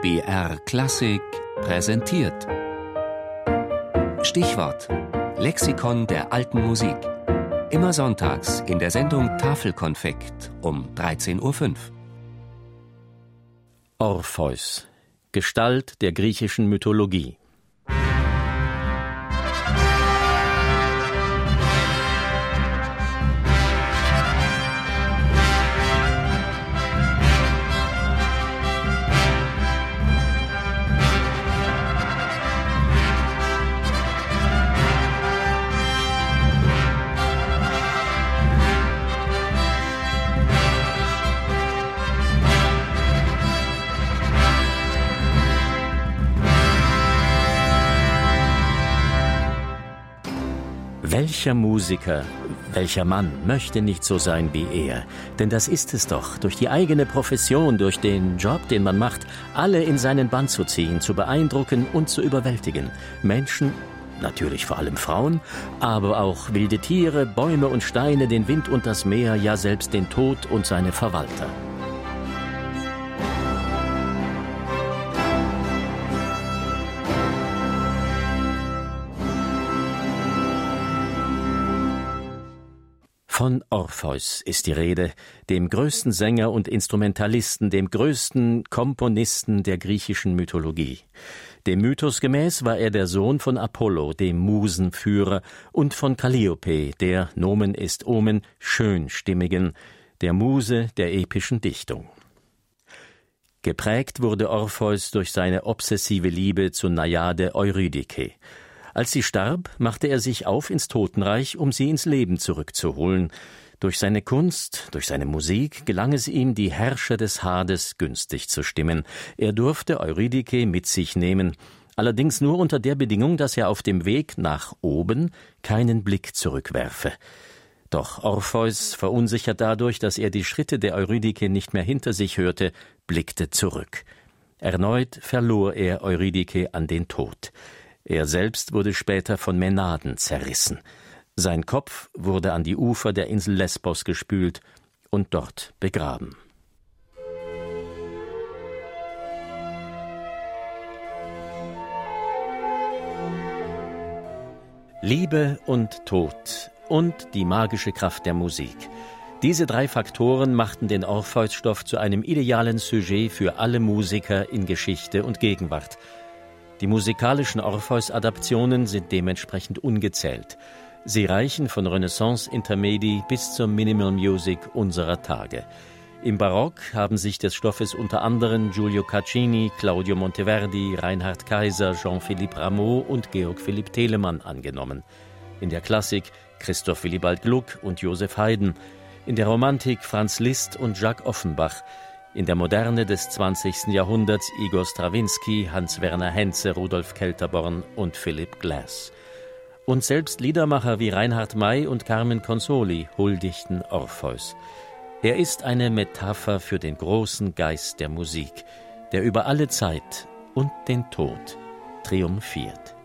BR Klassik präsentiert. Stichwort: Lexikon der alten Musik. Immer sonntags in der Sendung Tafelkonfekt um 13.05 Uhr. Orpheus, Gestalt der griechischen Mythologie. Welcher Musiker, welcher Mann möchte nicht so sein wie er? Denn das ist es doch, durch die eigene Profession, durch den Job, den man macht, alle in seinen Bann zu ziehen, zu beeindrucken und zu überwältigen. Menschen, natürlich vor allem Frauen, aber auch wilde Tiere, Bäume und Steine, den Wind und das Meer, ja selbst den Tod und seine Verwalter. Von Orpheus ist die Rede, dem größten Sänger und Instrumentalisten, dem größten Komponisten der griechischen Mythologie. Dem Mythos gemäß war er der Sohn von Apollo, dem Musenführer, und von Calliope, der Nomen ist Omen, Schönstimmigen, der Muse der epischen Dichtung. Geprägt wurde Orpheus durch seine obsessive Liebe zu Najade Eurydike, als sie starb, machte er sich auf ins Totenreich, um sie ins Leben zurückzuholen. Durch seine Kunst, durch seine Musik gelang es ihm, die Herrscher des Hades günstig zu stimmen. Er durfte Eurydike mit sich nehmen, allerdings nur unter der Bedingung, dass er auf dem Weg nach oben keinen Blick zurückwerfe. Doch Orpheus, verunsichert dadurch, dass er die Schritte der Eurydike nicht mehr hinter sich hörte, blickte zurück. Erneut verlor er Eurydike an den Tod. Er selbst wurde später von Mänaden zerrissen. Sein Kopf wurde an die Ufer der Insel Lesbos gespült und dort begraben. Liebe und Tod und die magische Kraft der Musik. Diese drei Faktoren machten den Orpheus-Stoff zu einem idealen Sujet für alle Musiker in Geschichte und Gegenwart. Die musikalischen Orpheus-Adaptionen sind dementsprechend ungezählt. Sie reichen von Renaissance-Intermedi bis zur Minimal Music unserer Tage. Im Barock haben sich des Stoffes unter anderem Giulio Caccini, Claudio Monteverdi, Reinhard Kaiser, Jean-Philippe Rameau und Georg Philipp Telemann angenommen. In der Klassik Christoph Willibald Gluck und Joseph Haydn. In der Romantik Franz Liszt und Jacques Offenbach in der Moderne des 20. Jahrhunderts Igor Strawinski, Hans-Werner Henze, Rudolf Kelterborn und Philipp Glass. Und selbst Liedermacher wie Reinhard May und Carmen Consoli huldigten Orpheus. Er ist eine Metapher für den großen Geist der Musik, der über alle Zeit und den Tod triumphiert.